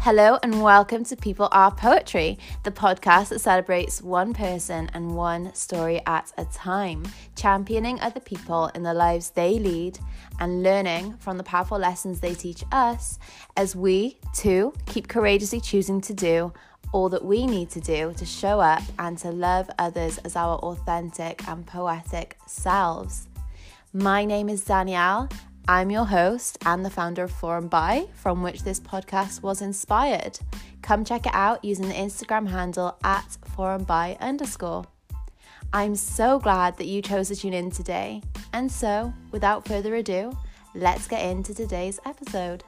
Hello, and welcome to People Are Poetry, the podcast that celebrates one person and one story at a time, championing other people in the lives they lead and learning from the powerful lessons they teach us as we, too, keep courageously choosing to do all that we need to do to show up and to love others as our authentic and poetic selves. My name is Danielle, I'm your host and the founder of Forum By, from which this podcast was inspired. Come check it out using the Instagram handle at Forum By underscore. I'm so glad that you chose to tune in today. And so, without further ado, let's get into today's episode.